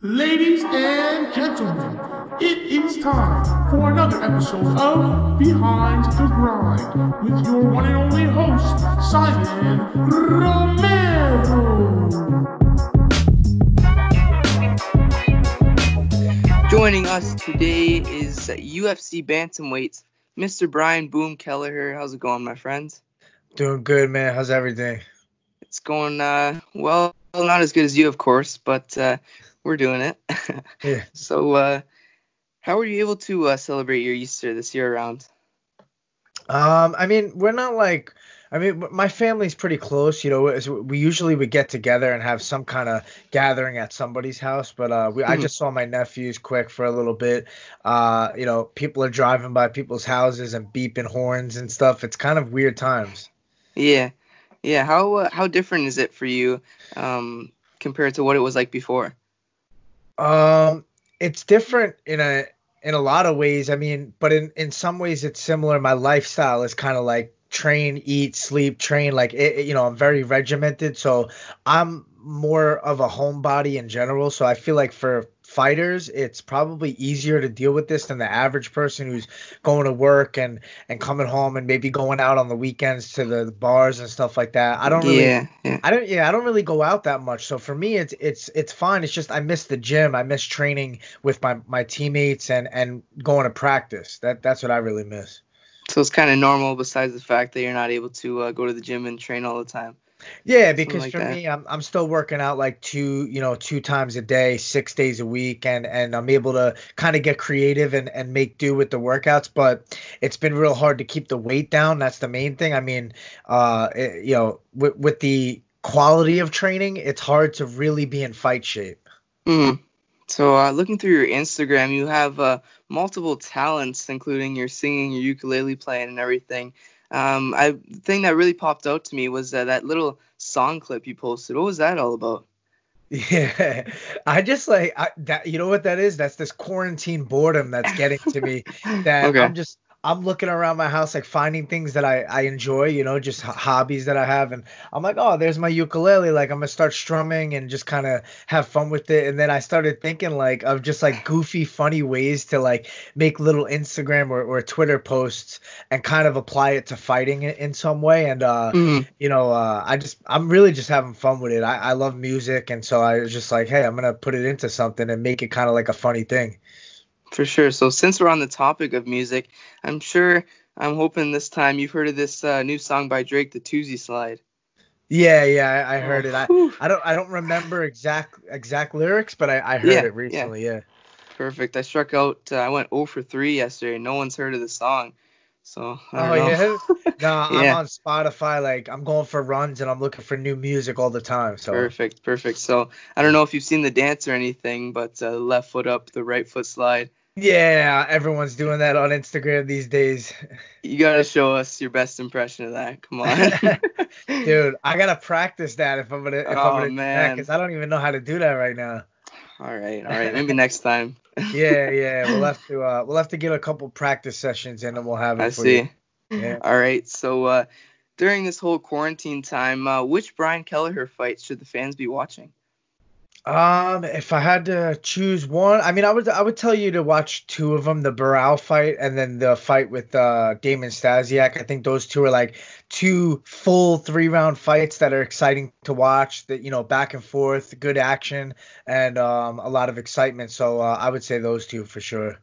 Ladies and gentlemen, it is time for another episode of Behind the Grind with your one and only host, Simon Romero. Joining us today is UFC bantamweight Mr. Brian Boom Kelleher. How's it going, my friends? Doing good, man. How's everything? It's going uh, well, not as good as you, of course, but uh, we're doing it. Yeah. So, uh, how were you able to uh, celebrate your Easter this year around? Um, I mean, we're not like, I mean, my family's pretty close. You know, we usually would get together and have some kind of gathering at somebody's house. But uh, we, I Mhm. just saw my nephews quick for a little bit. Uh, you know, people are driving by people's houses and beeping horns and stuff. It's kind of weird times. Yeah, yeah. How uh, how different is it for you um, compared to what it was like before? Um, it's different in a in a lot of ways. I mean, but in in some ways it's similar. My lifestyle is kind of like train, eat, sleep, train. Like it, it- you know, I'm very regimented, so I'm more of a homebody in general. So I feel like for fighters, it's probably easier to deal with this than the average person who's going to work and and coming home and maybe going out on the weekends to the bars and stuff like that. I don't really Yeah, yeah. I don't yeah, I don't really go out that much. So for me it's it's it's fine. It's just I miss the gym. I miss training with my my teammates and and going to practice. That that's what I really miss. So it's kind of normal, besides the fact that you're not able to uh, go to the gym and train all the time. Yeah, because like for that. me I'm I'm still working out like two, you know, two times a day, 6 days a week and and I'm able to kind of get creative and and make do with the workouts, but it's been real hard to keep the weight down. That's the main thing. I mean, uh it- you know, with with the quality of training, it's hard to really be in fight shape. Mhm. So, uh, looking through your Instagram, you have uh, multiple talents, including your singing, your ukulele playing, and everything. Um, I the thing that really popped out to me was uh, that little song clip you posted. What was that all about? Yeah, I just like I, that. You know what that is? That's this quarantine boredom that's getting to me. That Okay. I'm just I'm looking around my house like finding things that I I enjoy. You know, just h- hobbies that I have, and I'm like, oh, there's my ukulele. Like I'm gonna start strumming and just kind of have fun with it. And then I started thinking like of just like goofy, funny ways to like make little Instagram or, or Twitter posts and kind of apply it to fighting in, in some way. And uh, Mhm. you know, uh, I just I'm really just having fun with it. I, I love music, and so I was just like, hey, I'm gonna put it into something and make it kind of like a funny thing. For sure. So, since we're on the topic of music, I'm sure I'm hoping this time you've heard of this uh, new song by Drake, the Toosie Slide. Yeah, yeah, I, I heard it. I, Whew. I don't I don't remember exact exact lyrics, but I, I heard Yeah, it recently. Yeah. Perfect. I struck out. Uh, I went 0 for 3 yesterday. No one's heard of the song. So, I Oh yeah. No, I'm on Spotify. Like I'm going for runs and I'm looking for new music all the time. So Perfect, perfect. So I don't know if you've seen the dance or anything, but uh, left foot up, the right foot slide. Yeah, everyone's doing that on Instagram these days. You gotta show us your best impression of that. Come on, Dude, I gotta practice that if I'm gonna if Oh, I'm gonna man. because I don't even know how to do that right now. all right, all right. Maybe next time. yeah, yeah. We'll have to uh we'll have to get a couple practice sessions in and then we'll have it I for see. you. Yeah. All right. So uh, during this whole quarantine time, uh, which Brian Kelleher fights should the fans be watching? Um, if I had to choose one, I mean, I would I would tell you to watch two of them, the Burrell fight and then the fight with uh Damian Stasiak. I think those two are like two full three round fights that are exciting to watch. That you know, back and forth, good action, and um a lot of excitement. So uh, I would say those two for sure.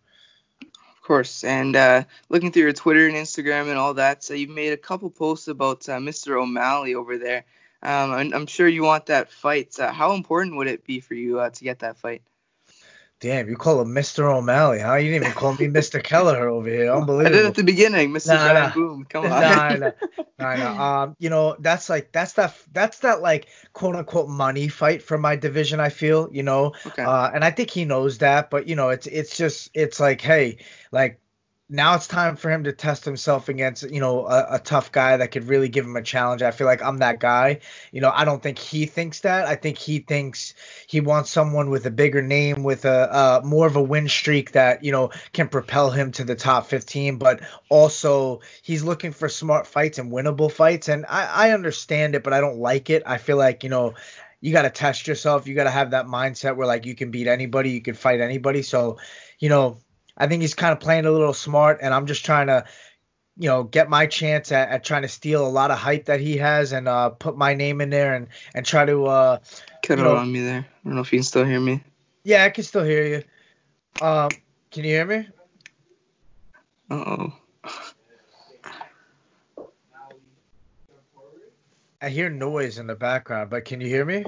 Of course. And uh, looking through your Twitter and Instagram and all that, so you've made a couple posts about uh, Mr. O'Malley over there. Um, and I'm sure you want that fight. Uh, how important would it be for you uh, to get that fight? Damn, you call him Mr. O'Malley, huh? You didn't even call me Mr. Kelleher over here. Unbelievable. I did at the beginning, Mr. Nah, nah. Boom. Come on. Nah, nah, nah, nah. Um, you know, that's like that's that that's that like quote unquote money fight for my division. I feel, you know, okay. uh, and I think he knows that. But you know, it's it's just it's like, hey, like now it's time for him to test himself against you know a, a tough guy that could really give him a challenge. I feel like I'm that guy. You know, I don't think he thinks that. I think he thinks he wants someone with a bigger name, with a uh, more of a win streak that you know can propel him to the top 15. But also, he's looking for smart fights and winnable fights, and I, I understand it, but I don't like it. I feel like you know you got to test yourself. You got to have that mindset where like you can beat anybody, you can fight anybody. So, you know, I think he's kind of playing a little smart, and I'm just trying to, you know, get my chance at, at trying to steal a lot of hype that he has and uh, put my name in there and and try to uh, cut it on me there. I don't know if you can still hear me. Yeah, I can still hear you. Um, can you hear me? oh. I hear noise in the background, but can you hear me?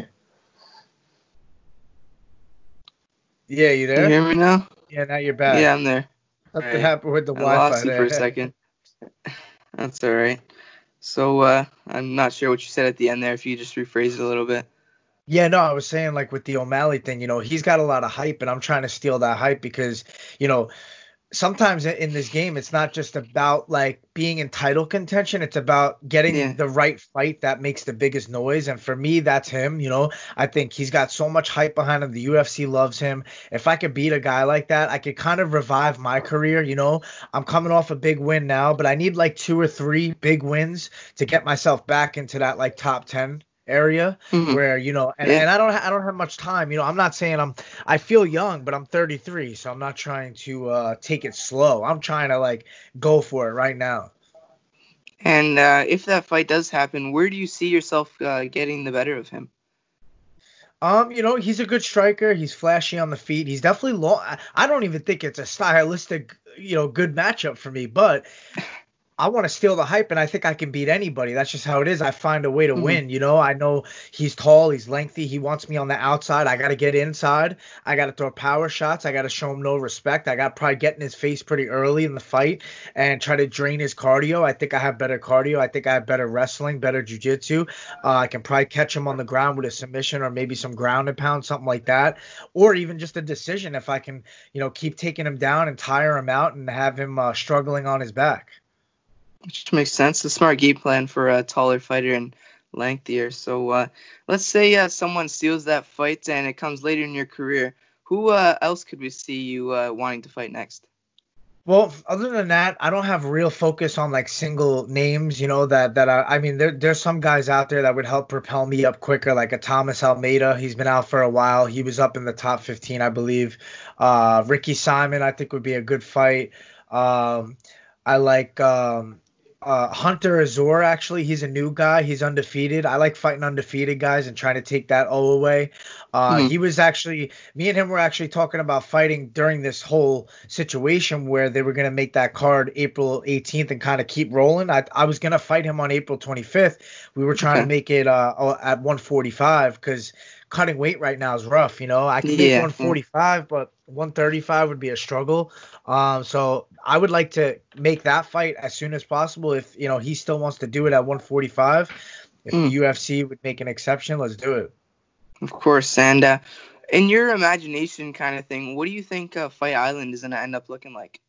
Yeah, you there? Can you hear me now? Yeah, now you're back. Yeah, I'm there. Something right. happened with the I Wi-Fi lost you for a second. That's all right. So uh, I'm not sure what you said at the end there. If you just rephrase it a little bit. Yeah, no, I was saying like with the O'Malley thing, you know, he's got a lot of hype, and I'm trying to steal that hype because, you know, sometimes in this game it's not just about like being in title contention. It's about getting yeah. the right fight that makes the biggest noise. And for me that's him you know? I think he's got so much hype behind him. The ufc loves him. If i could beat a guy like that i could kind of revive my career you know? I'm coming off a big win now but i need like two or three big wins to get myself back into that like top 10 area mm-hmm. where you know and, yeah. and I don't I don't have much time you know I'm not saying I'm I feel young but I'm 33 so I'm not trying to uh take it slow I'm trying to like go for it right now and uh if that fight does happen where do you see yourself uh, getting the better of him um, you know, he's a good striker. He's flashy on the feet. He's definitely long. I don't even think it's a stylistic, you know, good matchup for me. But I want to steal the hype, and I think I can beat anybody. That's just how it is. I find a way to mm-hmm. win. You know, I know he's tall, he's lengthy, he wants me on the outside. I got to get inside. I got to throw power shots. I got to show him no respect. I got to probably get in his face pretty early in the fight and try to drain his cardio. I think I have better cardio. I think I have better wrestling, better jujitsu. Uh, I can probably catch him on the ground with a submission or maybe some ground and pound, something like that, or even just a decision if I can, you know, keep taking him down and tire him out and have him uh, struggling on his back. Which makes sense. A smart game plan for a taller fighter and lengthier. So uh, let's say uh, someone steals that fight and it comes later in your career. Who uh, else could we see you uh, wanting to fight next? Well, other than that, I don't have real focus on like single names, you know, that that I, I mean there there's some guys out there that would help propel me up quicker, like a Thomas Almeida. He's been out for a while. He was up in the top 15, I believe. Uh, Ricky Simon, I think would be a good fight. Um, I like um, uh, Hunter Azure actually he's a new guy. He's undefeated. I like fighting undefeated guys and trying to take that O away uh, mm-hmm. he was actually me and him were actually talking about fighting during this whole situation where they were going to make that card April 18th and kind of keep rolling. I, I was going to fight him on April 25th we were trying okay. to make it uh, at 145 because cutting weight right now is rough. You know, I can make 145, but 135 would be a struggle. Um, so I would like to make that fight as soon as possible. If you know he still wants to do it at 145, if mm. the UFC would make an exception, let's do it. Of course, and uh, in your imagination kind of thing, what do you think uh, Fight Island is gonna end up looking like?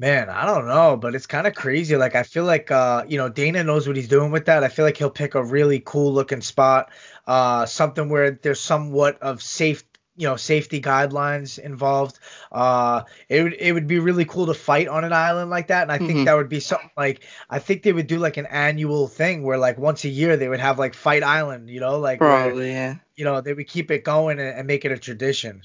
Man, I don't know, but it's kind of crazy. Like I feel like uh, you know, Dana knows what he's doing with that. I feel like he'll pick a really cool looking spot, uh, something where there's somewhat of safe you know safety guidelines involved. Uh, it would it would be really cool to fight on an island like that, and I think mm-hmm. that would be something like I think they would do like an annual thing where like once a year they would have like Fight Island, you know, like probably where, yeah. You know they would keep it going and, and make it a tradition.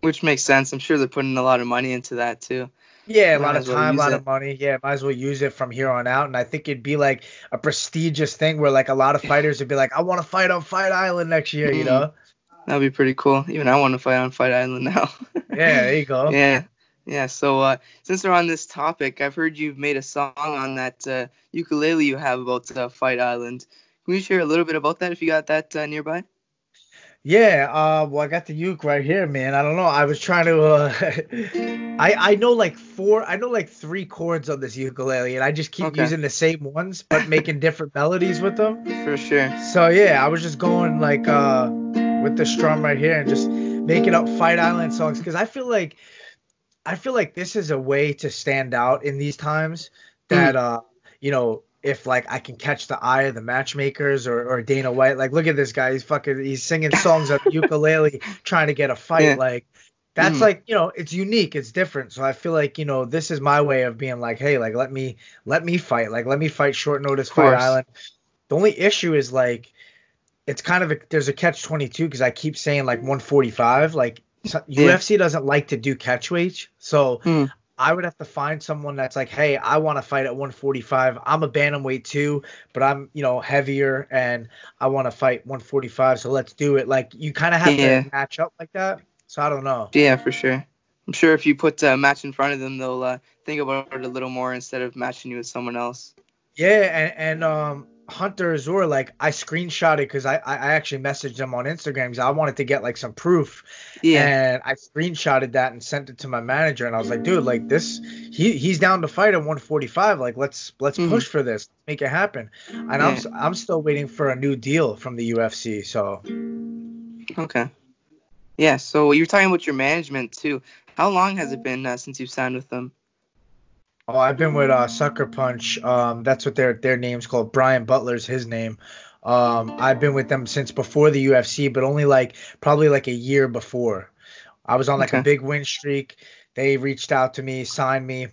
Which makes sense. I'm sure they're putting a lot of money into that too. Yeah, a lot of time, a lot it. of money. Yeah, might as well use it from here on out. And I think it'd be like a prestigious thing where like a lot of fighters would be like, I want to fight on Fight Island next year, you mm-hmm. know? That'd be pretty cool. Even I want to fight on Fight Island now. yeah, there you go. Yeah. Yeah, so uh, since we're on this topic, I've heard you've made a song on that uh, ukulele you have about uh, Fight Island. Can you share a little bit about that if you got that uh, nearby? Yeah, uh, well, I got the uke right here, man. I don't know. I was trying to. Uh, I I know like four. I know like three chords on this ukulele, and I just keep okay. using the same ones, but making different melodies with them. For sure. So yeah, I was just going like uh with the strum right here and just making up Fight Island songs because I feel like I feel like this is a way to stand out in these times that mm. uh you know if like I can catch the eye of the matchmakers or, or Dana White. Like, look at this guy. He's fucking he's singing songs on ukulele trying to get a fight. Yeah. Like that's mm. like, you know, it's unique, it's different. So I feel like, you know, this is my way of being like, hey, like let me let me fight. Like let me fight short notice fight island. The only issue is like it's kind of a, there's a catch 22 because I keep saying like 145. Like so, Yeah. UFC doesn't like to do catch weights, so Hmm. I would have to find someone that's like, hey, I want to fight at 145. I'm a bantamweight too, but I'm you know heavier and I want to fight 145. So let's do it. Like you kind of have Yeah. to match up like that. So I don't know. Yeah, for sure. I'm sure if you put a match in front of them, they'll uh, think about it a little more instead of matching you with someone else. Yeah, and, and um Hunter Azure, like I screenshotted because I, I actually messaged him on Instagram because I wanted to get like some proof. Yeah. And I screenshotted that and sent it to my manager and I was like, dude, like this he he's down to fight at 145. Like let's let's Mhm. push for this. Make it happen. And I'm Yeah. s- I'm still waiting for a new deal from the UFC. So Okay. Yeah. So you're talking about your management too. How long has it been uh, since you've signed with them? Oh, I've been with uh, Sucker Punch. Um, that's what their their name's called. Brian Butler's his name. Um, I've been with them since before the UFC, but only like probably like a year before. I was on like a big win streak. They reached out to me, signed me.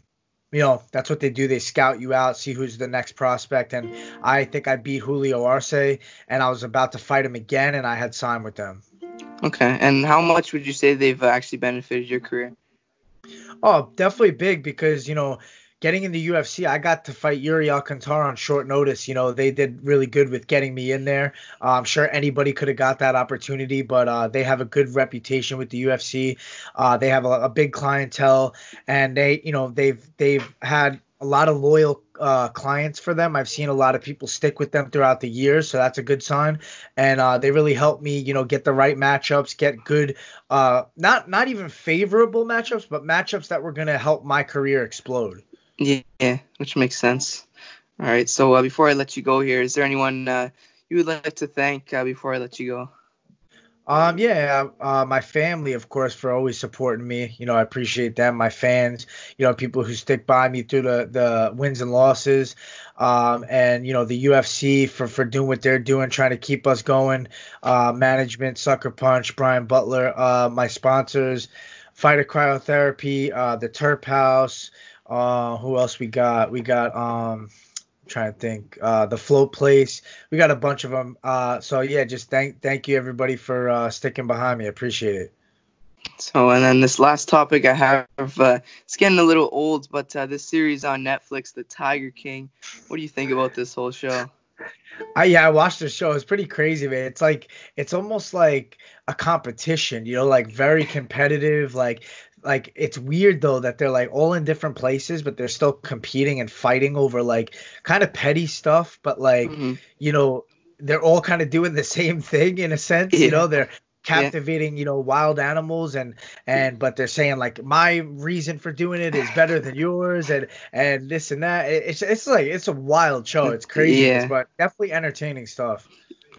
You know, that's what they do. They scout you out, see who's the next prospect. And I think I beat Julio Arce, and I was about to fight him again, and I had signed with them. Okay. And how much would you say they've actually benefited your career? Oh, definitely big because you know, getting in the UFC, I got to fight Iuri Alcantara on short notice. You know, they did really good with getting me in there. Uh, I'm sure anybody could have got that opportunity, but uh, they have a good reputation with the UFC. Uh, they have a, a big clientele, and they, you know, they've they've had a lot of loyal uh, clients for them. I've seen a lot of people stick with them throughout the years, so that's a good sign. And uh, they really helped me, you know, get the right matchups, get good, uh, not not even favorable matchups, but matchups that were gonna help my career explode. Yeah, which makes sense. All right. So uh, before I let you go here, is there anyone uh, you would like to thank uh, before I let you go? Um, yeah, uh, my family, of course, for always supporting me. You know, I appreciate them. My fans, you know, people who stick by me through the, the wins and losses. Um, and, you know, the UFC for, for doing what they're doing, trying to keep us going. Uh, management, Sucker Punch, Brian Butler, uh, my sponsors, Fighter Cryotherapy, uh, the Turp House. Uh, who else we got? We got, um, I'm trying to think, uh, the Float Place we got a bunch of them. Uh, so yeah, just thank thank you everybody for uh, sticking behind me. I appreciate it. So, and then this last topic I have, uh, it's getting a little old, but uh, this series on Netflix, The Tiger King. What do you think about this whole show? I yeah, I watched the show. It's pretty crazy, man. It's like it's almost like a competition, you know, like very competitive. Like like it's weird though that they're like all in different places, but they're still competing and fighting over like kind of petty stuff. But like Mhm. you know, they're all kind of doing the same thing in a sense. Yeah. You know, they're captivating, you know, wild animals and and but they're saying like my reason for doing it is better than yours and and this and that. It's it's like it's a wild show. It's crazy, Yeah. but definitely entertaining stuff.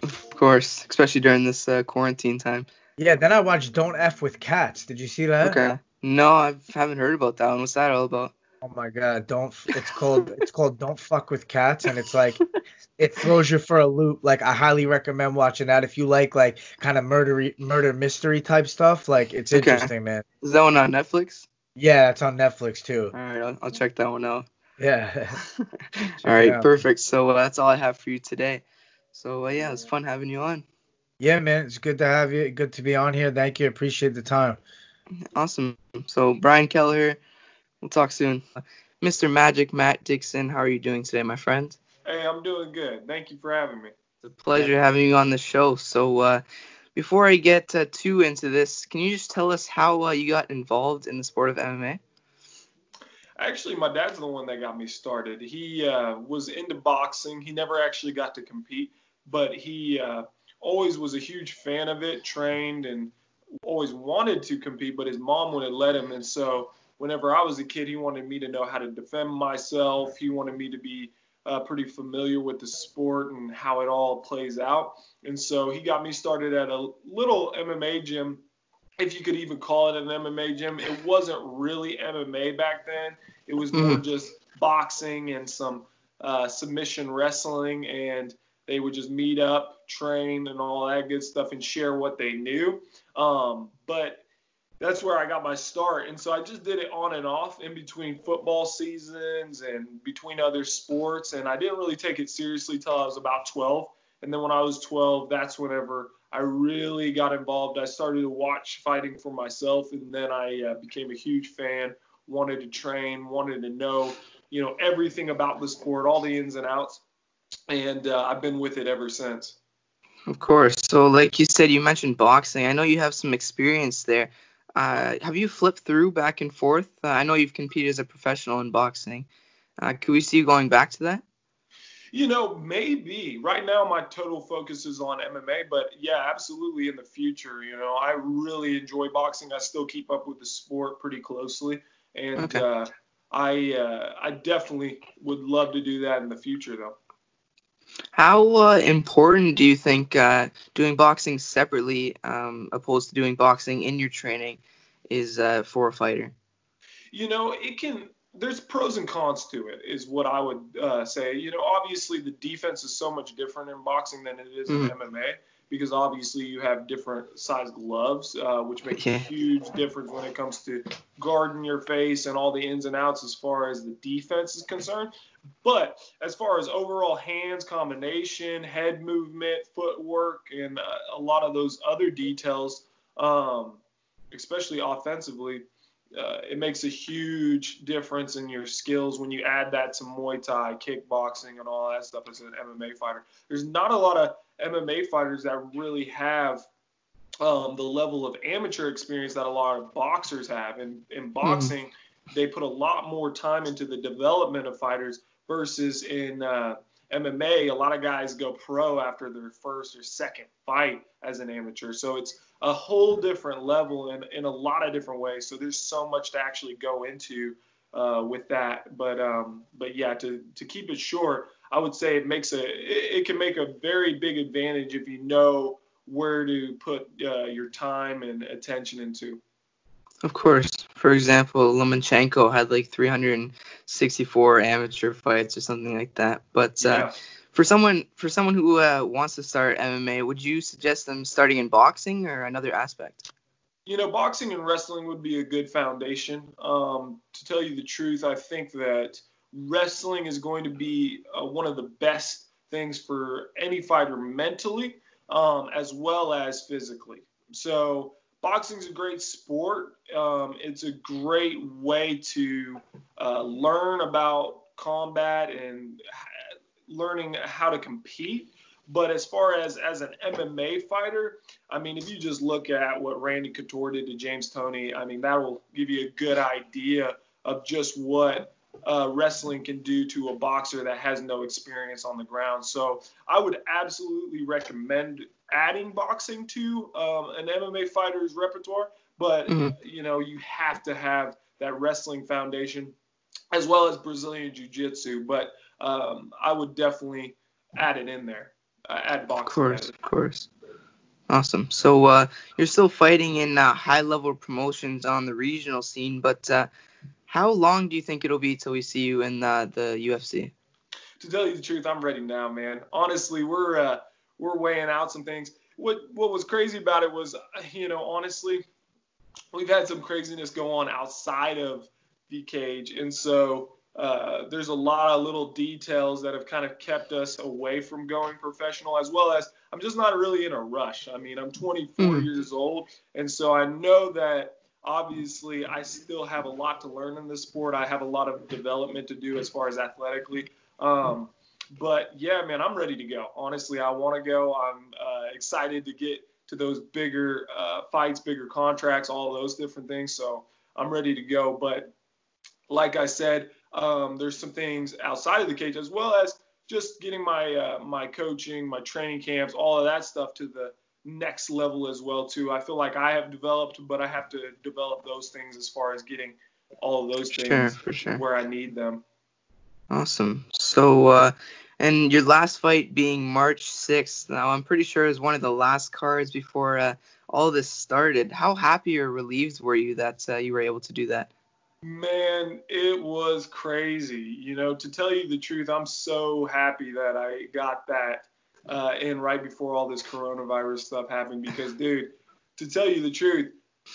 Of course, especially during this uh, quarantine time. Yeah, then I watched Don't F with Cats. Did you see that? Okay. No, I haven't heard about that one. What's that all about? Oh my god, don't it's called it's called Don't Fuck with Cats and it's like it throws you for a loop. Like I highly recommend watching that if you like like kind of murdery murder mystery type stuff. Like it's Okay. interesting, man. Is that one on Netflix? Yeah, it's on Netflix too. All right, I'll, I'll check that one out. Yeah. all right, out. perfect. So uh, that's all I have for you today. So uh, yeah, it was fun having you on. yeah, man, it's good to have you. Good to be on here. Thank you. Appreciate the time. Awesome. So Brian Kelleher, we'll talk soon. Mr. Magic Matt Dixon, how are you doing today, my friend? Hey, I'm doing good. Thank you for having me. It's a pleasure having you on the show. So uh, before I get uh, too into this, can you just tell us how uh, you got involved in the sport of MMA? Actually, my dad's the one that got me started. He uh, was into boxing. He never actually got to compete, but he uh, always was a huge fan of it, trained, and always wanted to compete, but his mom wouldn't let him. And so, whenever I was a kid, he wanted me to know how to defend myself. He wanted me to be uh, pretty familiar with the sport and how it all plays out. And so, he got me started at a little MMA gym if you could even call it an MMA gym. It wasn't really MMA back then. It was more just boxing and some uh, submission wrestling, and they would just meet up, train, and all that good stuff, and share what they knew. Um, but that's where I got my start, and so I just did it on and off in between football seasons and between other sports, and I didn't really take it seriously till I was about 12, And then when I was 12, that's whenever I really got involved. I started to watch fighting for myself, and then I uh, became a huge fan. Wanted to train, wanted to know, you know, everything about the sport, all the ins and outs, and uh, I've been with it ever since. Of course. So, like you said, you mentioned boxing. I know you have some experience there. Uh, have you flipped through back and forth? Uh, I know you've competed as a professional in boxing. Uh, could we see you going back to that? You know, maybe. Right now, my total focus is on MMA, but yeah, absolutely in the future. You know, I really enjoy boxing. I still keep up with the sport pretty closely, and okay. uh, I uh, I definitely would love to do that in the future, though. How uh, important do you think uh, doing boxing separately, um, opposed to doing boxing in your training, is uh, for a fighter? You know, it can there's pros and cons to it, is what I would uh, say. You know, obviously the defense is so much different in boxing than it is mm-hmm. in MMA because obviously you have different size gloves, uh, which makes okay. a huge difference when it comes to guarding your face and all the ins and outs as far as the defense is concerned. But as far as overall hands combination, head movement, footwork, and uh, a lot of those other details, um, especially offensively, uh, it makes a huge difference in your skills when you add that to Muay Thai, kickboxing, and all that stuff as an MMA fighter. There's not a lot of MMA fighters that really have um, the level of amateur experience that a lot of boxers have. And in hmm. boxing, mm-hmm. they put a lot more time into the development of fighters versus in uh, MMA, a lot of guys go pro after their first or second fight as an amateur. So it's a whole different level in, in a lot of different ways. So there's so much to actually go into uh, with that. But um, but yeah, to, to keep it short, I would say it makes a it, it can make a very big advantage if you know where to put uh, your time and attention into. Of course. For example, Lomachenko had like 364 amateur fights or something like that. But uh, yeah. For someone for someone who uh, wants to start MMA, would you suggest them starting in boxing or another aspect? You know, boxing and wrestling would be a good foundation. Um, to tell you the truth, I think that wrestling is going to be uh, one of the best things for any fighter mentally um, as well as physically. So boxing's a great sport. Um, it's a great way to uh, learn about combat and learning how to compete. But as far as as an MMA fighter, I mean, if you just look at what Randy Couture did to James Toney, I mean, that will give you a good idea of just what uh, wrestling can do to a boxer that has no experience on the ground. So I would absolutely recommend adding boxing to um, an MMA fighter's repertoire, but mm-hmm. you know you have to have that wrestling foundation as well as Brazilian Jiu-Jitsu. But um, I would definitely add it in there. Uh, add boxing. Of course, of course. Awesome. So uh, you're still fighting in uh, high-level promotions on the regional scene, but uh, how long do you think it'll be till we see you in uh, the UFC? To tell you the truth, I'm ready now, man. Honestly, we're uh, we're weighing out some things. What what was crazy about it was, you know, honestly, we've had some craziness go on outside of the cage, and so uh, there's a lot of little details that have kind of kept us away from going professional, as well as I'm just not really in a rush. I mean, I'm 24 mm. years old, and so I know that obviously I still have a lot to learn in this sport. I have a lot of development to do as far as athletically. Um, but yeah, man, I'm ready to go. Honestly, I want to go. I'm uh, excited to get to those bigger uh, fights, bigger contracts, all those different things. So I'm ready to go. But like I said, um, there's some things outside of the cage as well as just getting my uh, my coaching, my training camps, all of that stuff to the next level as well too. I feel like I have developed, but I have to develop those things as far as getting all of those things sure, sure. where I need them. Awesome. So, uh, and your last fight being March 6th. Now, I'm pretty sure it was one of the last cards before uh, all this started. How happy or relieved were you that uh, you were able to do that? Man, it was crazy. You know, to tell you the truth, I'm so happy that I got that uh, in right before all this coronavirus stuff happened because, dude, to tell you the truth,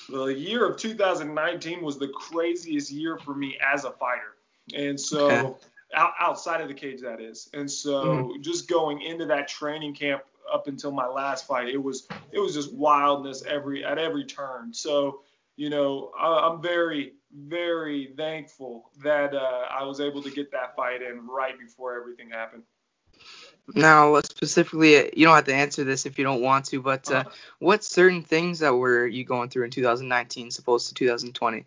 the year of 2019 was the craziest year for me as a fighter. And so, okay. out, outside of the cage that is. And so mm-hmm. just going into that training camp up until my last fight, it was it was just wildness every at every turn. So you know I, I'm very very thankful that uh, I was able to get that fight in right before everything happened. Now, specifically, you don't have to answer this if you don't want to, but uh, uh-huh. what certain things that were you going through in 2019 opposed to 2020?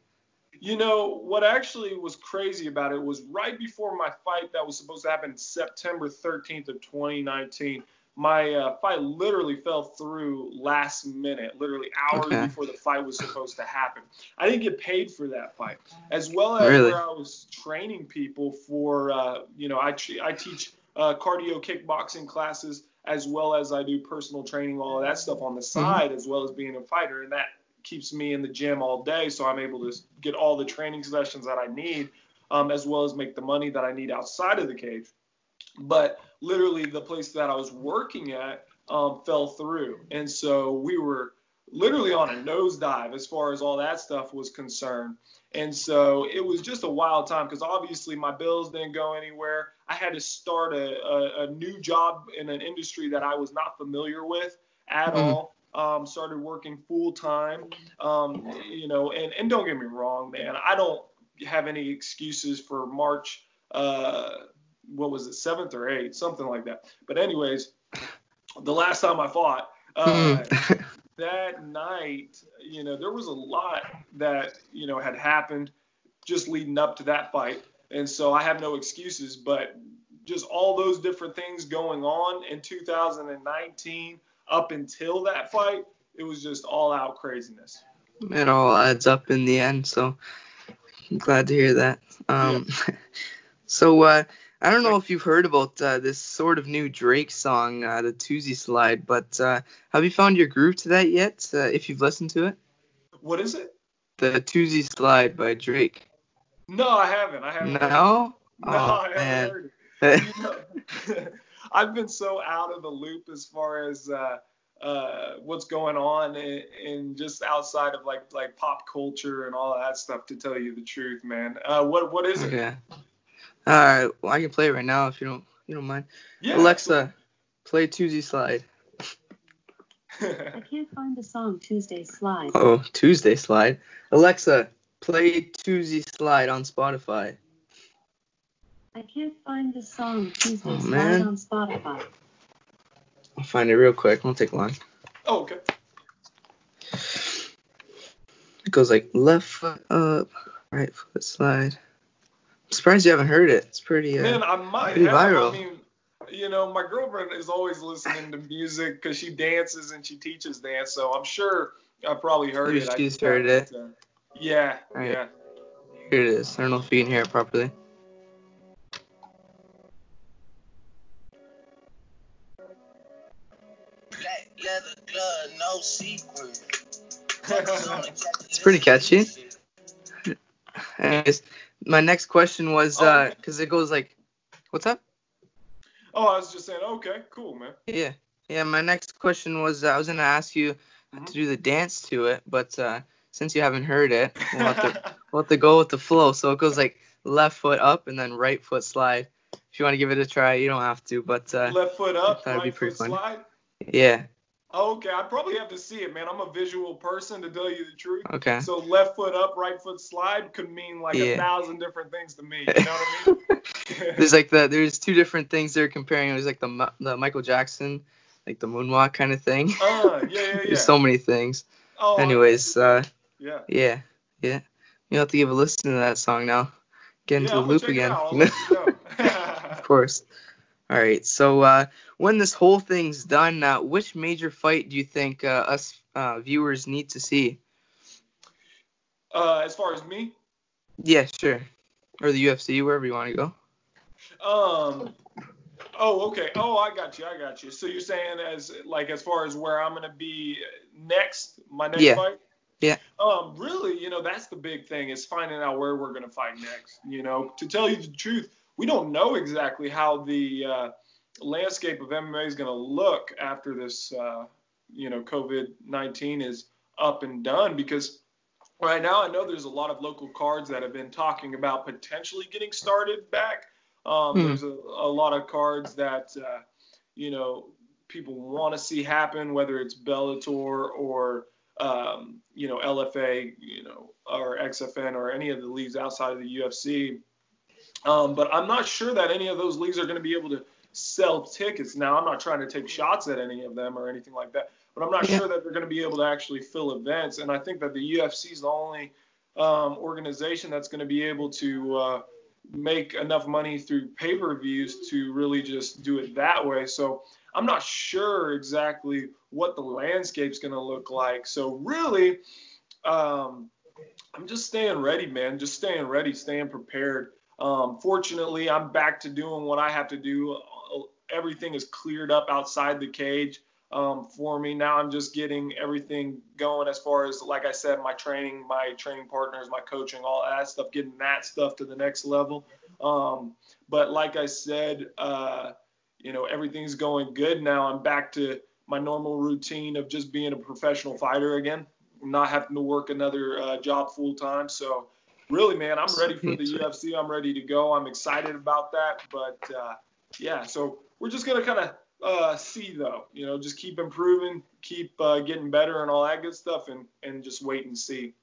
You know, what actually was crazy about it was right before my fight that was supposed to happen September 13th of 2019. My uh, fight literally fell through last minute, literally hours okay. before the fight was supposed to happen. I didn't get paid for that fight, as well as really? where I was training people for. Uh, you know, I I teach uh, cardio kickboxing classes as well as I do personal training, all of that stuff on the mm-hmm. side, mm-hmm. as well as being a fighter, and that keeps me in the gym all day, so I'm able to get all the training sessions that I need, um, as well as make the money that I need outside of the cage. But literally, the place that I was working at um, fell through, and so we were literally on a nosedive as far as all that stuff was concerned. And so it was just a wild time because obviously my bills didn't go anywhere. I had to start a, a, a, new job in an industry that I was not familiar with at mm-hmm. all um, started working full time. Um, you know, and, and don't get me wrong, man, I don't have any excuses for March. Uh, what was it, seventh or eighth, something like that. But anyways, the last time I fought, uh, hmm. that night, you know, there was a lot that you know had happened just leading up to that fight, and so I have no excuses. But just all those different things going on in 2019 up until that fight, it was just all out craziness. It all adds up in the end, so I'm glad to hear that. Um, yeah. so uh, I don't know if you've heard about uh, this sort of new Drake song, uh, the Toosie Slide, but uh, have you found your groove to that yet? Uh, if you've listened to it. What is it? The Toosie Slide by Drake. No, I haven't. I haven't. No. No, oh, I haven't man. heard it. I've been so out of the loop as far as uh, uh, what's going on in, just outside of like like pop culture and all that stuff. To tell you the truth, man. Uh, what what is it? Yeah. All right. Well, I can play it right now if you don't you don't mind. Yeah. Alexa, play Tuesday Slide. I can't find the song Tuesday Slide. Oh, Tuesday Slide. Alexa, play Tuesday Slide on Spotify. I can't find the song Tuesday oh, Slide on Spotify. I'll find it real quick. Won't take long. Oh, okay. It goes like left foot up, right foot slide. I'm surprised you haven't heard it. It's pretty. Uh, Man, I might pretty have. viral. I mean, you know, my girlfriend is always listening to music because she dances and she teaches dance, so I'm sure I probably heard it. She's heard it. Uh, yeah, right. yeah. Here it is. I don't know if you can hear it properly. no it's pretty catchy. Anyways, my next question was because uh, it goes like, what's up? Oh, I was just saying, okay, cool, man. Yeah, yeah. My next question was uh, I was gonna ask you mm-hmm. to do the dance to it, but uh, since you haven't heard it, we'll have, to, we'll have to go with the flow. So it goes like left foot up and then right foot slide. If you want to give it a try, you don't have to, but uh, left foot up, right be pretty foot fun. slide. Yeah. Okay, I probably have to see it, man. I'm a visual person, to tell you the truth. Okay. So left foot up, right foot slide could mean like yeah. a thousand different things to me. You know what I mean? there's like the there's two different things they're comparing. There's like the the Michael Jackson, like the moonwalk kind of thing. Uh, yeah, yeah, yeah. there's so many things. Oh. Anyways, uh, yeah. Yeah, yeah. You have to give a listen to that song now. Get into yeah, the loop again. of course. All right. So uh, when this whole thing's done, uh, which major fight do you think uh, us uh, viewers need to see? Uh, as far as me? Yeah, sure. Or the UFC, wherever you want to go. Um. Oh, okay. Oh, I got you. I got you. So you're saying as like as far as where I'm gonna be next, my next yeah. fight? Yeah. Um, really, you know, that's the big thing is finding out where we're gonna fight next. You know, to tell you the truth, we don't know exactly how the uh, landscape of MMA is going to look after this, uh, you know, COVID-19 is up and done because right now I know there's a lot of local cards that have been talking about potentially getting started back. Um, hmm. There's a, a, lot of cards that uh, you know people want to see happen, whether it's Bellator or um, you know LFA, you know, or XFN or any of the leagues outside of the UFC. Um, but I'm not sure that any of those leagues are going to be able to sell tickets. Now, I'm not trying to take shots at any of them or anything like that, but I'm not yeah. sure that they're going to be able to actually fill events. And I think that the UFC is the only um, organization that's going to be able to uh, make enough money through pay-per-views to really just do it that way. So I'm not sure exactly what the landscape's going to look like. So really, um, I'm just staying ready, man. Just staying ready, staying prepared. Um, fortunately, I'm back to doing what I have to do. Everything is cleared up outside the cage um, for me. Now I'm just getting everything going as far as, like I said, my training, my training partners, my coaching, all that stuff, getting that stuff to the next level. Um, but like I said, uh, you know, everything's going good now. I'm back to my normal routine of just being a professional fighter again, not having to work another uh, job full time. So, really, man, I'm ready for the UFC. I'm ready to go. I'm excited about that. But uh, yeah, so we're just gonna kind of uh, see though. You know, just keep improving, keep uh, getting better, and all that good stuff, and and just wait and see.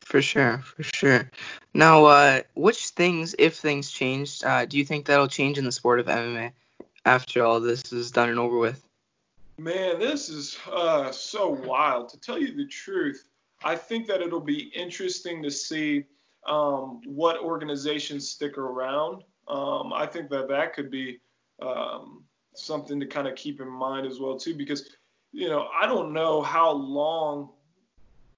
For sure, for sure. Now, uh, which things, if things changed, uh, do you think that'll change in the sport of MMA after all this is done and over with? Man, this is uh, so wild. To tell you the truth, I think that it'll be interesting to see um, what organizations stick around. Um, I think that that could be um, something to kind of keep in mind as well too, because you know I don't know how long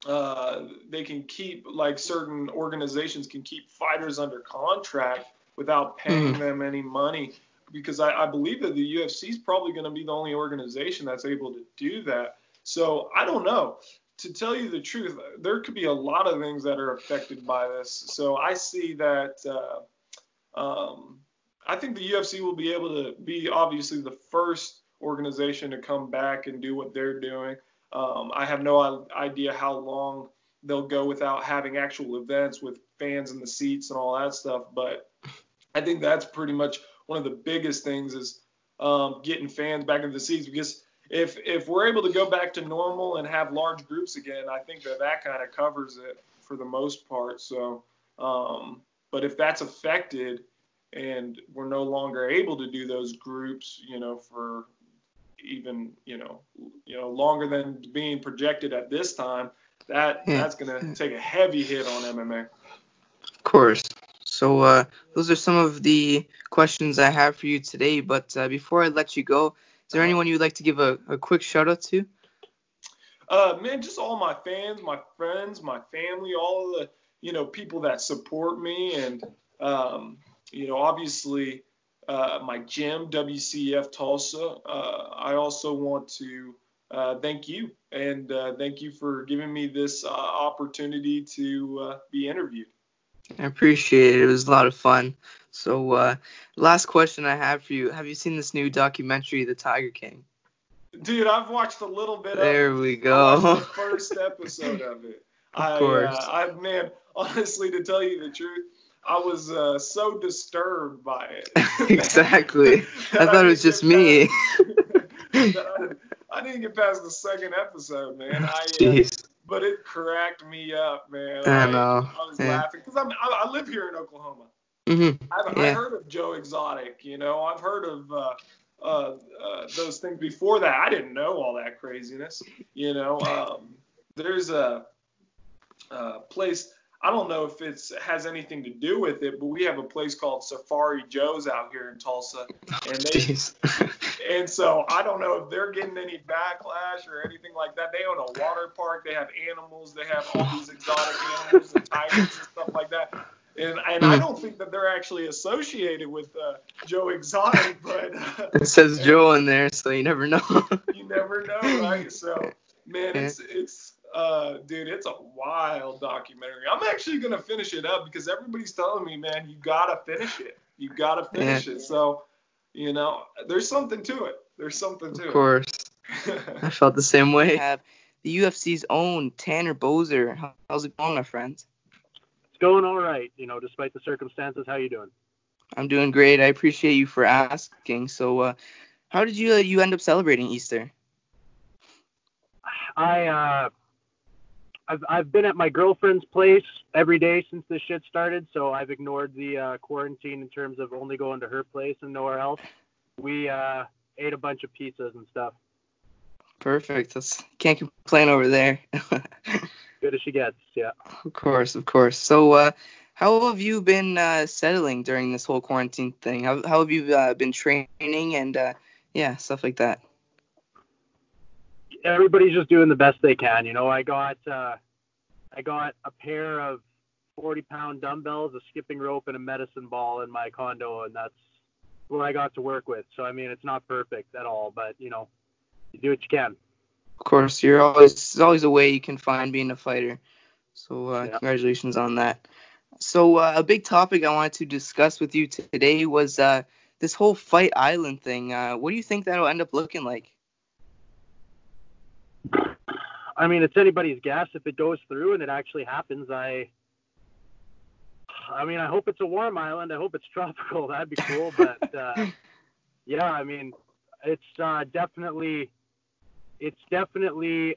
uh, they can keep like certain organizations can keep fighters under contract without paying mm. them any money because I, I believe that the UFC is probably going to be the only organization that's able to do that. So I don't know. To tell you the truth, there could be a lot of things that are affected by this. So I see that uh, um, I think the UFC will be able to be obviously the first organization to come back and do what they're doing. Um, I have no idea how long they'll go without having actual events with fans in the seats and all that stuff, but I think that's pretty much one of the biggest things is um, getting fans back in the seats because if if we're able to go back to normal and have large groups again, I think that that kind of covers it for the most part. So, um, but if that's affected, and we're no longer able to do those groups, you know, for even you know you know longer than being projected at this time, that that's going to take a heavy hit on MMA. Of course. So uh, those are some of the questions I have for you today. But uh, before I let you go, there uh-huh. anyone you'd like to give a, a quick shout out to? Uh, man, just all my fans, my friends, my family, all the you know people that support me, and um, you know, obviously, uh, my gym, WCF Tulsa. Uh, I also want to uh, thank you and uh, thank you for giving me this uh, opportunity to uh, be interviewed. I appreciate it. It was a lot of fun. So, last question I have for you: Have you seen this new documentary, The Tiger King? Dude, I've watched a little bit. There of it. we go. the first episode of it. of I, course. I man, honestly, to tell you the truth, I was uh, so disturbed by it. exactly. I thought it was just me. I, I, didn't get past the second episode, man. I, uh, Jeez. Uh, but it cracked me up, man. I, I know. I was yeah. laughing because I, I live here in Oklahoma. Mm-hmm. I've, yeah. I've, heard of Joe Exotic, you know. I've heard of uh, uh, uh, those things before that. I didn't know all that craziness, you know. Um, there's a, a place I don't know if it has anything to do with it, but we have a place called Safari Joe's out here in Tulsa, and they, and so I don't know if they're getting any backlash or anything like that. They own a water park, they have animals, they have all these exotic animals and tigers and stuff like that. And, and I hmm. don't think that they're actually associated with uh, Joe Exotic, but uh, it says Joe in there, so you never know. you never know, right? So man, it's it's uh, dude, it's a wild documentary. I'm actually gonna finish it up because everybody's telling me, man, you gotta finish it. You gotta finish yeah. it. So, you know, there's something to it. There's something to it. Of course. I felt the same way. Have the UFC's own Tanner Boser. How's it going, my friend? It's going all right. You know, despite the circumstances. How you doing? I'm doing great. I appreciate you for asking. So, uh, how did you uh, you end up celebrating Easter? I uh, I've I've been at my girlfriend's place every day since this shit started, so I've ignored the uh, quarantine in terms of only going to her place and nowhere else. We uh, ate a bunch of pizzas and stuff. Perfect. That's can't complain over there. Good as she gets, yeah. Of course, of course. So, uh, how have you been uh, settling during this whole quarantine thing? How, how have you uh, been training and uh, yeah, stuff like that? Everybody's just doing the best they can. You know, I got uh, I got a pair of 40 pound dumbbells, a skipping rope, and a medicine ball in my condo, and that's what I got to work with. So I mean, it's not perfect at all, but you know, you do what you can. Of course, you're always there's always a way you can find being a fighter. So uh, Yeah. congratulations on that. So uh, a big topic I wanted to discuss with you today was uh, this whole Fight Island thing. Uh, what do you think that'll end up looking like? I mean, it's anybody's guess if it goes through and it actually happens. I, I mean, I hope it's a warm island. I hope it's tropical. That'd be cool. But uh, yeah, I mean, it's uh, definitely, it's definitely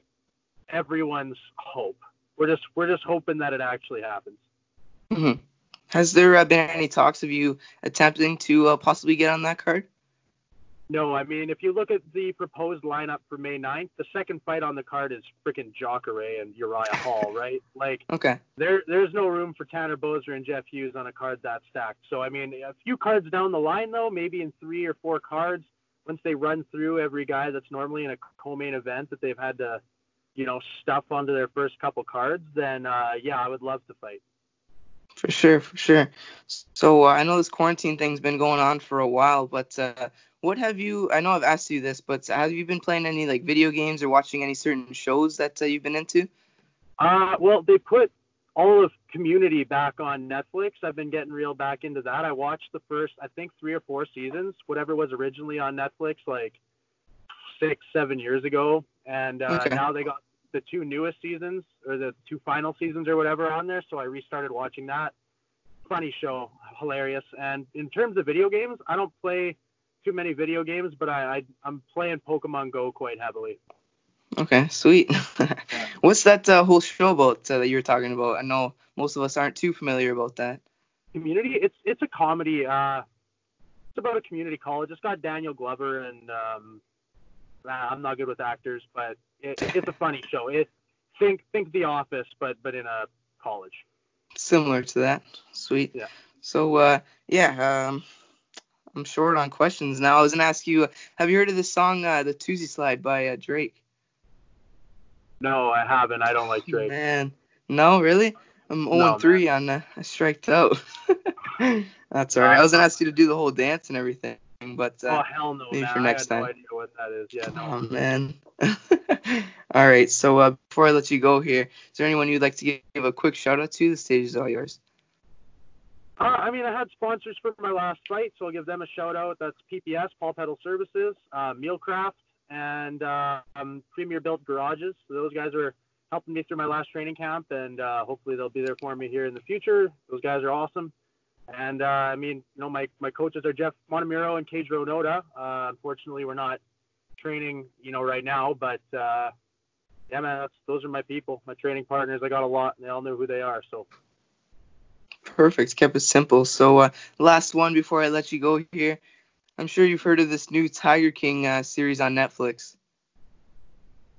everyone's hope. We're just we're just hoping that it actually happens. hmm Has there uh, been any talks of you attempting to uh, possibly get on that card? No, I mean, if you look at the proposed lineup for May 9th, the second fight on the card is freaking Jacare and Uriah Hall, right? Like, Okay. there there's no room for Tanner Boser and Jeff Hughes on a card that stacked. So I mean, a few cards down the line though, maybe in three or four cards, once they run through every guy that's normally in a co-main event that they've had to, you know, stuff onto their first couple cards, then uh, yeah, I would love to fight. For sure, for sure. So uh, I know this quarantine thing's been going on for a while, but uh, what have you? I know I've asked you this, but have you been playing any like video games or watching any certain shows that uh, you've been into? Uh, well, they put all of Community back on Netflix. I've been getting real back into that. I watched the first, I think, three or four seasons, whatever was originally on Netflix, like six, seven years ago, and uh, Okay. now they got the two newest seasons or the two final seasons or whatever on there. So I restarted watching that. Funny show, hilarious. And in terms of video games, I don't play too many video games, but I, I I'm playing Pokemon Go quite heavily. Okay, sweet. What's that uh, whole show about uh, that you were talking about? I know most of us aren't too familiar about that. community it's it's a comedy uh it's about a community college it's got daniel glover and um i'm not good with actors but it, it's a funny show it think think the office but but in a college Similar to that. Sweet. Yeah. So uh, yeah, um, I'm short on questions now. I was gonna ask you, have you heard of this song, uh, "The Toosie Slide" by uh, Drake? No i haven't i don't like drake Man, no, really? I'm 0 No, 3 on uh, I striked out. That's alright. I was gonna ask you to do the whole dance and everything, but oh uh, hell no maybe man for next time. no idea what that is yeah no oh man. all right. So uh, before I let you go here, is there anyone you'd like to give, give a quick shout out to? The stage is all yours. Uh, I mean, I had sponsors for my last fight, so I'll give them a shout out. That's PPS, Paul Pedal Services, uh, Mealcraft, and uh, um, Premier Built Garages. So those guys are helping me through my last training camp, and uh, hopefully they'll be there for me here in the future. Those guys are awesome. And uh, I mean, you know, my, my coaches are Jeff Montemuro and Cage Noda. Uh, unfortunately, we're not training, you know, right now, but uh, yeah, man, those are my people, my training partners. I got a lot, and they all know who they are. So. Perfect. Kept it simple. So, uh, last one before I let you go here. I'm sure you've heard of this new Tiger King uh, series on Netflix.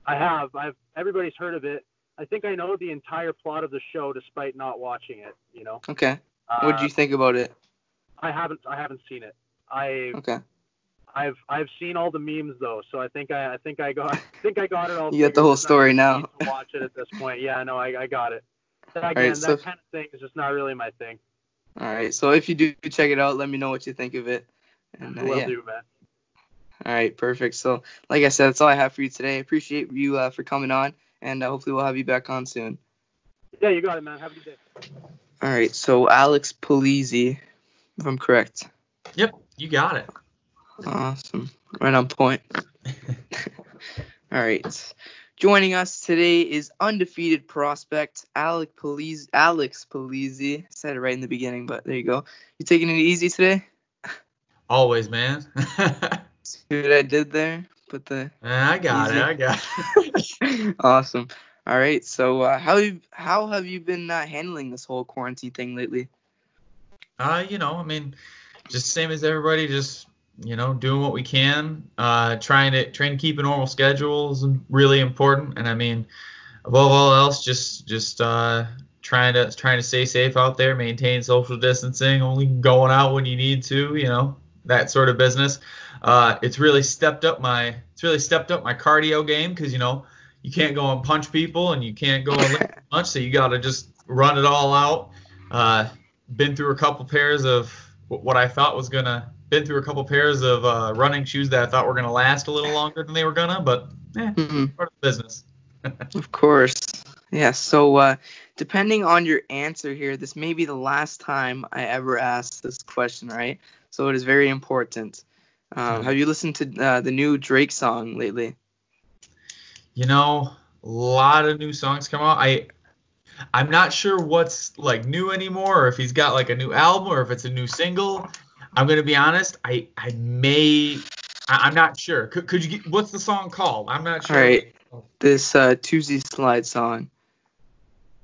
I have. I've everybody's heard of it. I think I know the entire plot of the show despite not watching it. You know. Okay. Uh, What did you think about it? I haven't. I haven't seen it. I. Okay. I've. I've seen all the memes though, so I think I. I think I got. I think I got it all. You got the whole story now. watch it at this point. Yeah. No. I. I got it. Again, right, so- that kind of thing is just not really my thing. All right. So if you do check it out, let me know what you think of it. And uh, Will yeah. do, man. All right. Perfect. So like I said, that's all I have for you today. I appreciate you uh, for coming on, and uh, hopefully we'll have you back on soon. Yeah, you got it, man. Have a good day. All right. So Alex Polizzi, if I'm correct. Yep, you got it. Awesome. Right on point. All right. Joining us today is undefeated prospect Alex Polizzi. Alex Polizzi. I said it right in the beginning, but there you go. You taking it easy today? Always, man. See what I did there? Put the I got Easy. it. I got it. awesome. All right. So uh, how you how have you been uh, handling this whole quarantine thing lately? Uh, you know, I mean, just same as everybody, just you know, doing what we can. Uh, trying to trying to keep a normal schedule is really important, and I mean, above all else, just just uh, trying to trying to stay safe out there, maintain social distancing, only going out when you need to, you know, that sort of business. Uh, it's really stepped up my it's really stepped up my cardio game because you know you can't go and punch people and you can't go and lift much, so you got to just run it all out. Uh, been through a couple pairs of what I thought was gonna been through a couple pairs of uh, running shoes that I thought were gonna last a little longer than they were gonna, but eh, Mhm. part of the business. Of course. Yeah. So uh, depending on your answer here, this may be the last time I ever ask this question, right? So it is very important. Um, have you listened to uh, the new Drake song lately? You know, a lot of new songs come out. I I'm not sure what's like new anymore, or if he's got like a new album, or if it's a new single. I'm gonna be honest. I I may. I, I'm not sure. Could, could you get what's the song called? I'm not sure. All right. This uh, Toosie Slide song.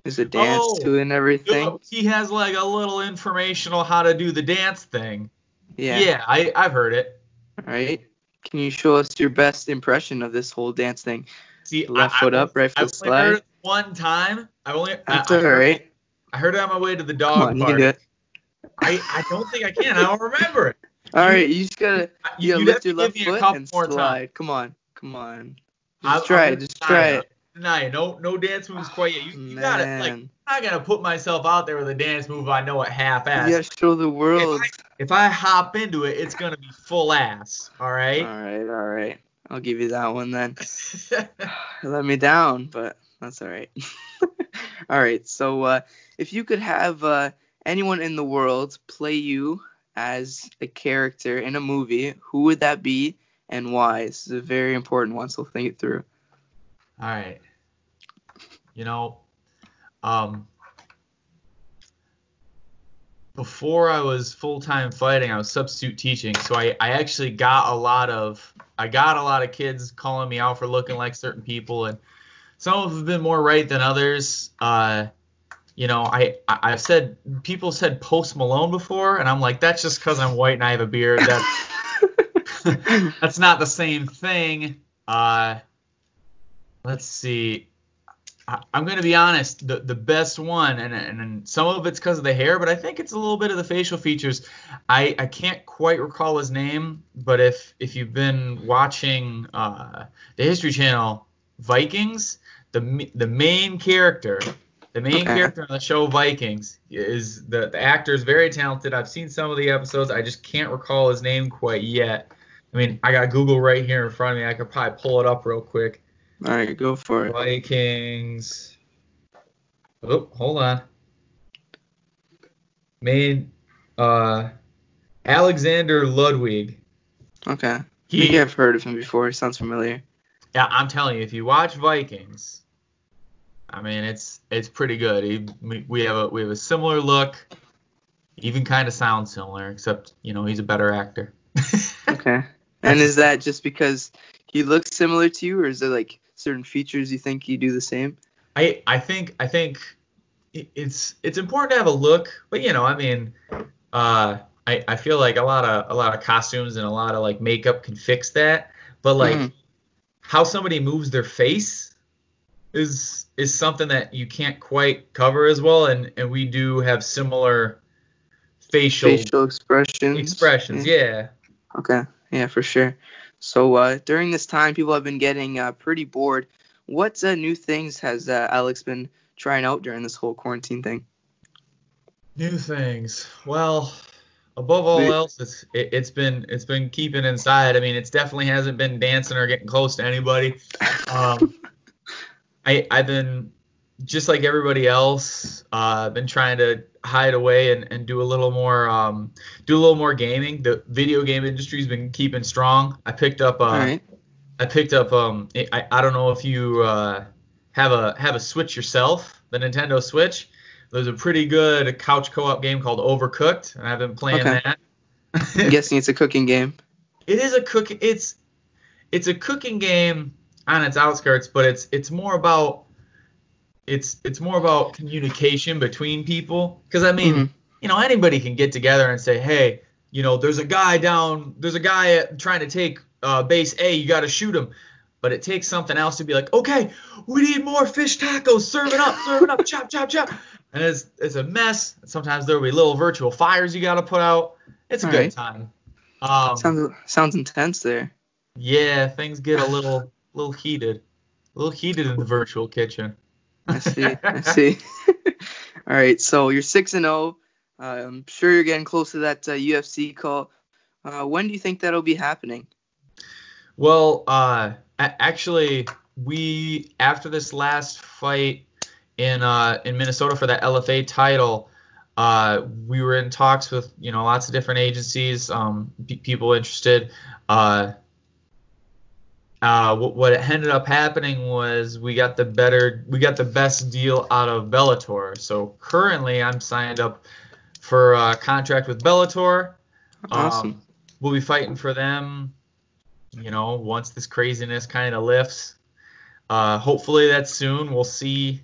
There's a dance Oh, to and everything. He has like a little informational how to do the dance thing. Yeah. Yeah, I I've heard it. All right. Can you show us your best impression of this whole dance thing? See, Left I, foot I, up, right foot heard slide. it one time. I only. I, That's I all heard, right. I heard it on my way to the dog on, park. do. I, I don't think I can. I don't remember it. All You- right, you just gotta you gotta lift your left foot and slide. times. Come on, come on. Just try I'm it. Just try it. No, no dance moves quite yet. You, you got it. Like, I'm not gonna put myself out there with a dance move I know at half-ass. you gotta show the world. If I hop into it, it's gonna be full ass. All All right. right, all right. I'll give you that one then. Let me down, but that's all right. all right. So, uh, if you could have uh, anyone in the world play you as a character in a movie, who would that be and why? This is a very important one, so think it through. All right. You know, um, before I was full time fighting, I was substitute teaching. So I, I actually got a lot of I got a lot of kids calling me out for looking like certain people, and some of them have been more right than others. Uh, you know, I, I I've said people said Post Malone before, and I'm like that's just because I'm white and I have a beard. That's that's not the same thing. Uh, let's see. I'm going to be honest. The the best one, and, and, and some of it's because of the hair, but I think it's a little bit of the facial features. I, I can't quite recall his name, but if if you've been watching uh, the History Channel Vikings, the the main character. The main Okay. character on the show Vikings is the, the actor is very talented. I've seen some of the episodes. I just can't recall his name quite yet. I mean, I got Google right here in front of me. I could probably pull it up real quick. All right, go for it. Vikings. Oh, hold on. Main uh Alexander Ludwig. Okay. He, I've heard of him before. He sounds familiar. yeah, I'm telling you, if you watch Vikings, I mean, it's it's pretty good. He, we have a we have a similar look, even kind of sounds similar, except you know he's a better actor. Okay. And is that just because he looks similar to you, or is it like certain features you think you do the same? I I think I think it's it's important to have a look, but you know, I mean, uh, I I feel like a lot of a lot of costumes and a lot of like makeup can fix that, but like Mhm. how somebody moves their face is is something that you can't quite cover as well, and and we do have similar facial, Facial expressions. expressions, yeah. Okay. Yeah, for sure. So uh, during this time, people have been getting uh, pretty bored. What uh, new things has uh, Alex been trying out during this whole quarantine thing? New things. Well, above all Wait. else, it's it, it's been it's been keeping inside. I mean, it's definitely hasn't been dancing or getting close to anybody. Um, I I've been just like everybody else. Uh, been trying to hide away and, and do a little more um do a little more gaming. The video game industry's been keeping strong. I picked up uh right. I picked up um I, I don't know if you uh have a have a Switch yourself, the Nintendo Switch. There's a pretty good couch co-op game called Overcooked, and I've been playing Okay. that. I'm guessing it's a cooking game. it is a cook it's it's a cooking game on its outskirts but it's it's more about it's it's more about communication between people because i mean Mhm. you know anybody can get together and say hey you know there's a guy down there's a guy trying to take uh, base a you got to shoot him but it takes something else to be like okay we need more fish tacos serve it up serve it up chop chop chop and it's it's a mess sometimes there'll be little virtual fires you got to put out it's a All good right. time um, Sounds sounds intense there. yeah, things get a little little heated. A little heated in the virtual kitchen. I see. I see. All right, so you're six and zero. I'm sure you're getting close to that uh, UFC call. Uh, when do you think that'll be happening? Well, uh, actually, we after this last fight in uh, in Minnesota for that LFA title, uh, we were in talks with you know lots of different agencies, um, pe people interested. Uh, what, what ended up happening was we got the better, we got the best deal out of Bellator. So currently, I'm signed up for a contract with Bellator. Awesome. Um, we'll be fighting for them, you know, once this craziness kind of lifts. Uh, hopefully that's soon. We'll see.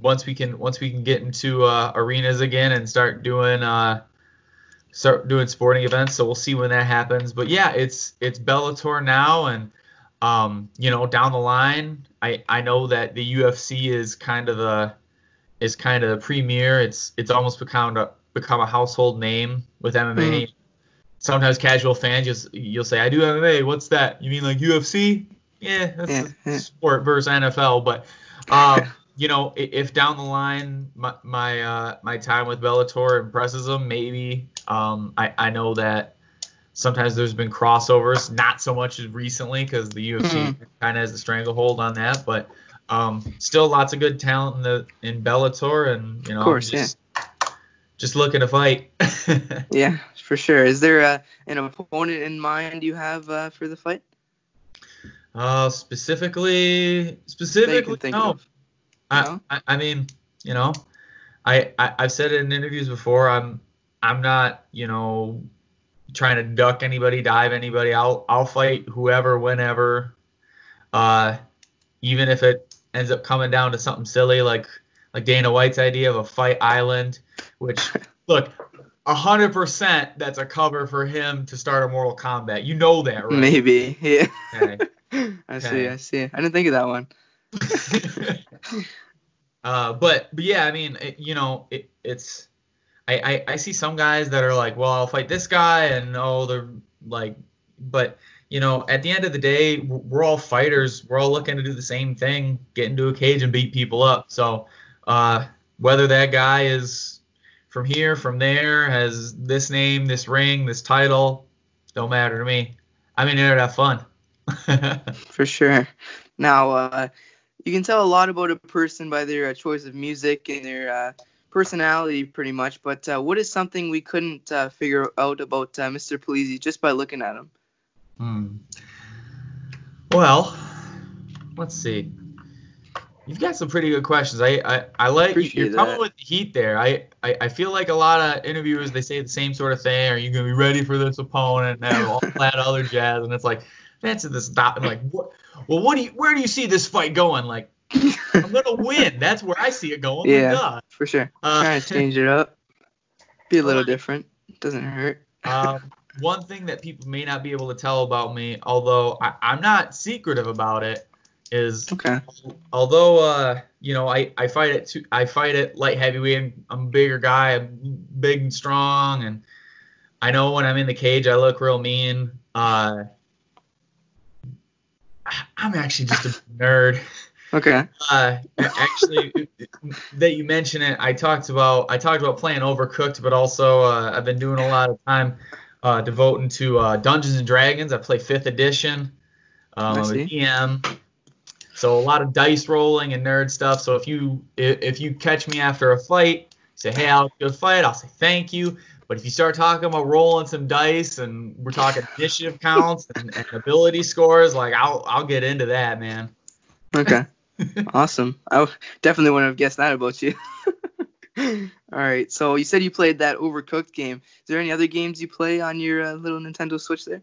Once we can, once we can get into uh, arenas again and start doing, uh, start doing sporting events. So we'll see when that happens. But yeah, it's it's Bellator now, and um, you know, down the line, I I know that the UFC is kind of the is kind of the premier. It's it's almost become a become a household name with MMA. Sometimes casual fans just you'll say I do MMA. What's that? You mean like UFC? Yeah, that's sport versus NFL. But um, you know, if down the line my my uh, my time with Bellator impresses them, maybe um, I I know that sometimes there's been crossovers, not so much as recently because the UFC Mhm. kind of has a stranglehold on that, but um, still lots of good talent in the in Bellator, and you know, Of course, just, just looking to fight. Yeah, for sure. Is there uh, an opponent in mind you have uh, for the fight uh, specifically, specifically, no. of? I, I, I mean, you know, I, I I've said it in interviews before. I'm I'm not you know trying to duck anybody, dive anybody. I'll I'll fight whoever, whenever. Uh, even if it ends up coming down to something silly like like Dana White's idea of a fight island, which look. A hundred percent, that's a cover for him to start a Mortal Kombat. You know that, right? Maybe. Yeah. Okay. I see. I see. I didn't think of that one. uh, but but yeah, I mean, it, you know, it, it's I, I I see some guys that are like, well, I'll fight this guy, and oh, they're like, but you know, at the end of the day, we're all fighters. We're all looking to do the same thing, get into a cage and beat people up. So uh, whether that guy is from here, from there, has this name, this ring, this title, don't matter to me. I'm in there to have fun. For sure. Now, uh, you can tell a lot about a person by their uh, choice of music and their uh, personality, pretty much. But uh, what is something we couldn't uh, figure out about uh, Mr. Polizzi just by looking at him? Hmm. Well, let's see. You've got some pretty good questions. I I, I like Appreciate you're coming with the heat there. I, I I feel like a lot of interviewers they say the same sort of thing. Are you gonna be ready for this opponent? And all that other jazz. And it's like, answer this stop. And like, what? Well, what do you? Where do you see this fight going? Like, I'm gonna win. That's where I see it going. Yeah. Duh. For sure. Uh, Trying to change it up. Be a little different. Doesn't hurt. um, one thing that people may not be able to tell about me, although I, I'm not secretive about it, is Okay. although uh, you know I, I fight it too, I fight it light heavyweight. I'm, I'm a bigger guy. I'm big and strong, and I know when I'm in the cage I look real mean. Uh, I'm actually just a nerd. Okay. Uh, actually, that you mention it, I talked about I talked about playing Overcooked, but also uh, I've been doing a lot of time uh, devoting to uh, Dungeons and Dragons. I play Fifth Edition. Um, I'm a. DM, so a lot of dice rolling and nerd stuff. So if you if, if you catch me after a fight, say hey, I'll good fight. I'll say thank you. But if you start talking about rolling some dice and we're talking initiative counts and, and ability scores, like I'll I'll get into that, man. Okay. Awesome. I definitely wouldn't have guessed that about you. All right. So you said you played that Overcooked game. Is there any other games you play on your uh, little Nintendo Switch there,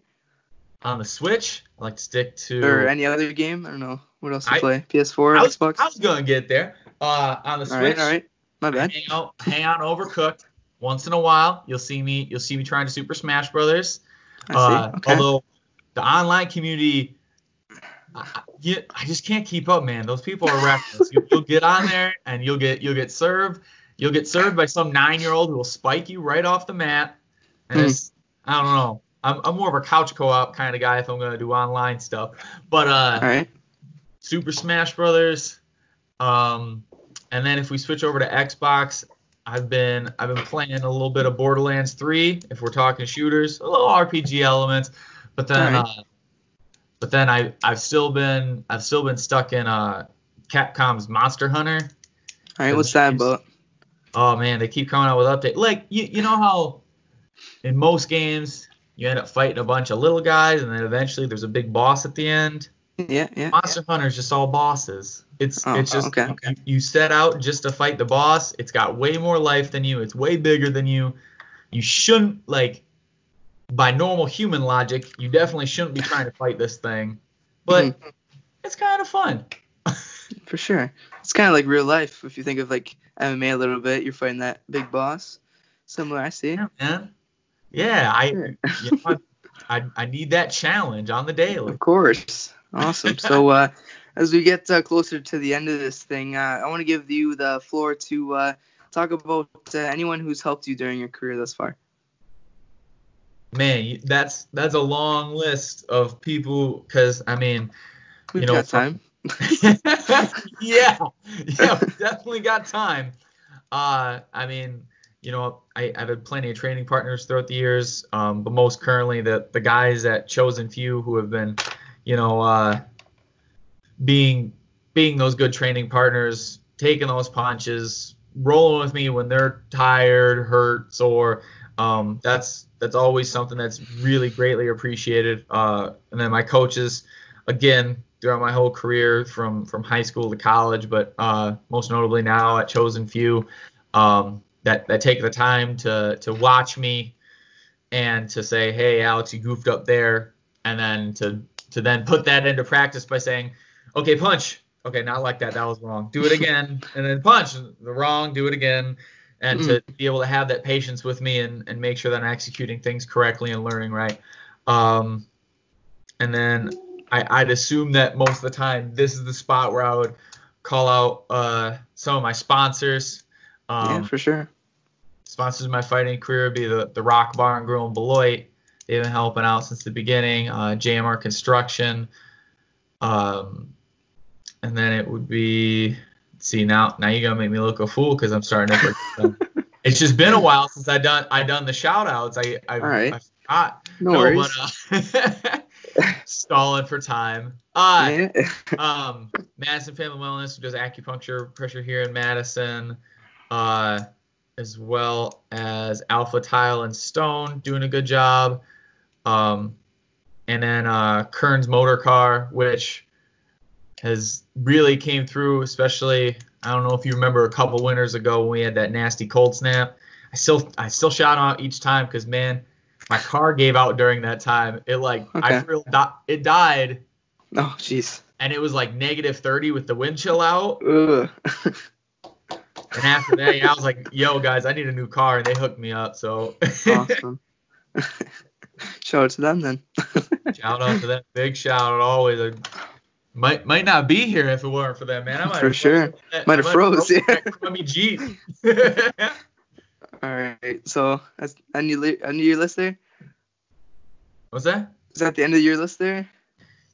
On the Switch, I like to stick to. or any other game? I don't know. What else you I- play? PS4, I was, Xbox. I was gonna get there. Uh, on the Switch. all right. All right. My bad. hang out, hang out Overcooked. Once in a while, you'll see me. You'll see me trying to Super Smash Brothers. I see. Uh, okay. Although the online community, you- I just can't keep up, man. Those people are reckless. you, you'll get on there and you'll get you'll get served. You'll get served by some nine-year-old who will spike you right off the mat. And it's I don't know. I'm, I'm more of a couch co-op kind of guy if I'm gonna do online stuff. But uh, right. Super Smash Brothers. Um, and then if we switch over to Xbox, I've been I've been playing a little bit of Borderlands 3 if we're talking shooters, a little RPG elements, but then Alright. uh, but then I I've still been I've still been stuck in uh Capcom's Monster Hunter. All right. What's that about? Oh man, they keep coming out with updates. Like you you know how in most games you end up fighting a bunch of little guys and then eventually there's a big boss at the end. Yeah. Yeah. Monster Hunter is just all bosses. It's Oh, it's just okay, okay. You, you set out just to fight the boss. It's got way more life than you. It's way bigger than you. You shouldn't like by normal human logic, you definitely shouldn't be trying to fight this thing. But Mm-hmm. it's kind of fun. For sure. It's kind of like real life if you think of like MMA a little bit. You're fighting that big boss. Similar, I see. Yeah, man. Yeah, I Sure. you know, I, I I need that challenge on the daily. Of course. Awesome. so uh, as we get uh, closer to the end of this thing, uh, I want to give you the floor to uh, talk about uh, anyone who's helped you during your career thus far. Man, that's that's a long list of people because I mean We've You know, got time. yeah, yeah, we definitely got time. Uh, I mean, you know, I, I've had plenty of training partners throughout the years, um, but most currently the the guys at Chosen Few who have been, you know, uh, being being those good training partners, taking those punches, rolling with me when they're tired, hurt, sore. Um, that's that's always something that's really greatly appreciated. Uh, and then my coaches, again, throughout my whole career from from high school to college, but uh, most notably now at Chosen Few, um, that that take the time to to watch me and to say, hey, Alex, you goofed up there, and then to to then put that into practice by saying, okay, punch. Okay, not like that. That was wrong. Do it again, and then punch. The wrong. Do it again, and to be able to have that patience with me and, and make sure that I'm executing things correctly and learning right. Um, and then I, I'd assume that most of the time this is the spot where I would call out uh, some of my sponsors. Um, yeah, for sure. sponsors of my fighting career would be the, the Rock Bar and Grill in Beloit. They've been helping out since the beginning. Uh, JMR Construction. Um, and then it would be, see now now you're gonna make me look a fool because I'm starting to. forget it's just been a while since I done I done the shout outs. I I, right. I forgot. No, worries. but uh, stalling for time. Uh, um, Madison Family Wellness, who does acupuncture pressure here in Madison, uh, as well as Alpha Tile and Stone doing a good job. Um, and then uh, Kern's Motor Car, which has really came through, especially I don't know if you remember a couple winters ago when we had that nasty cold snap. I still I still shout out each time because man, my car gave out during that time. It like I Okay. feel di- it died oh, jeez. and it was like negative 30 with the wind chill out. Ugh. And after that, yeah, I was like, yo, guys, I need a new car. And they hooked me up. So awesome. Shout out to them then. shout out to them. Big shout out always. I might might not be here if it weren't for that man. I might For have sure. that- Might have froze, yeah. crummy Jeep. All right. So that's end your, end of your list there. What's that? Is that the end of your list there?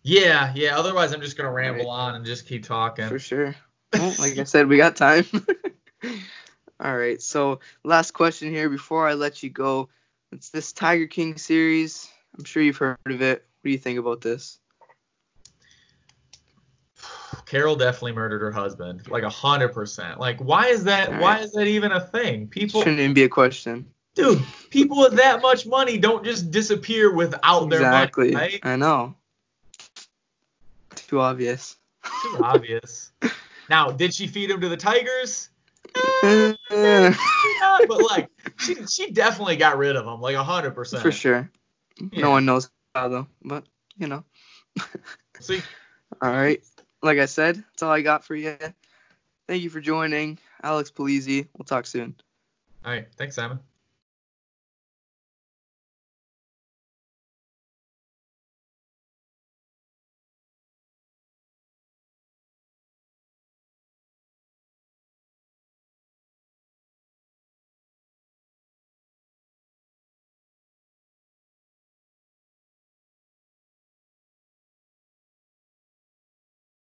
Yeah, yeah. Otherwise, I'm just gonna ramble Right. on and just keep talking. For sure. Well, like I said, we got time. All right. So last question here before I let you go. It's this Tiger King series. I'm sure you've heard of it. What do you think about this? Carol definitely murdered her husband, like a hundred percent. Like, why is that? All Why is that even a thing? People, Shouldn't even be a question. dude, people with that much money don't just disappear without their exactly. right? I know. Too obvious. Too obvious. Now, did she feed him to the tigers? Eh, but like she she definitely got rid of him, like a hundred percent. For sure. Yeah. No one knows how though, but you know. See, All right. Like I said, that's all I got for you. Thank you for joining. Alex Polizzi. We'll talk soon. all right, thanks, Simon.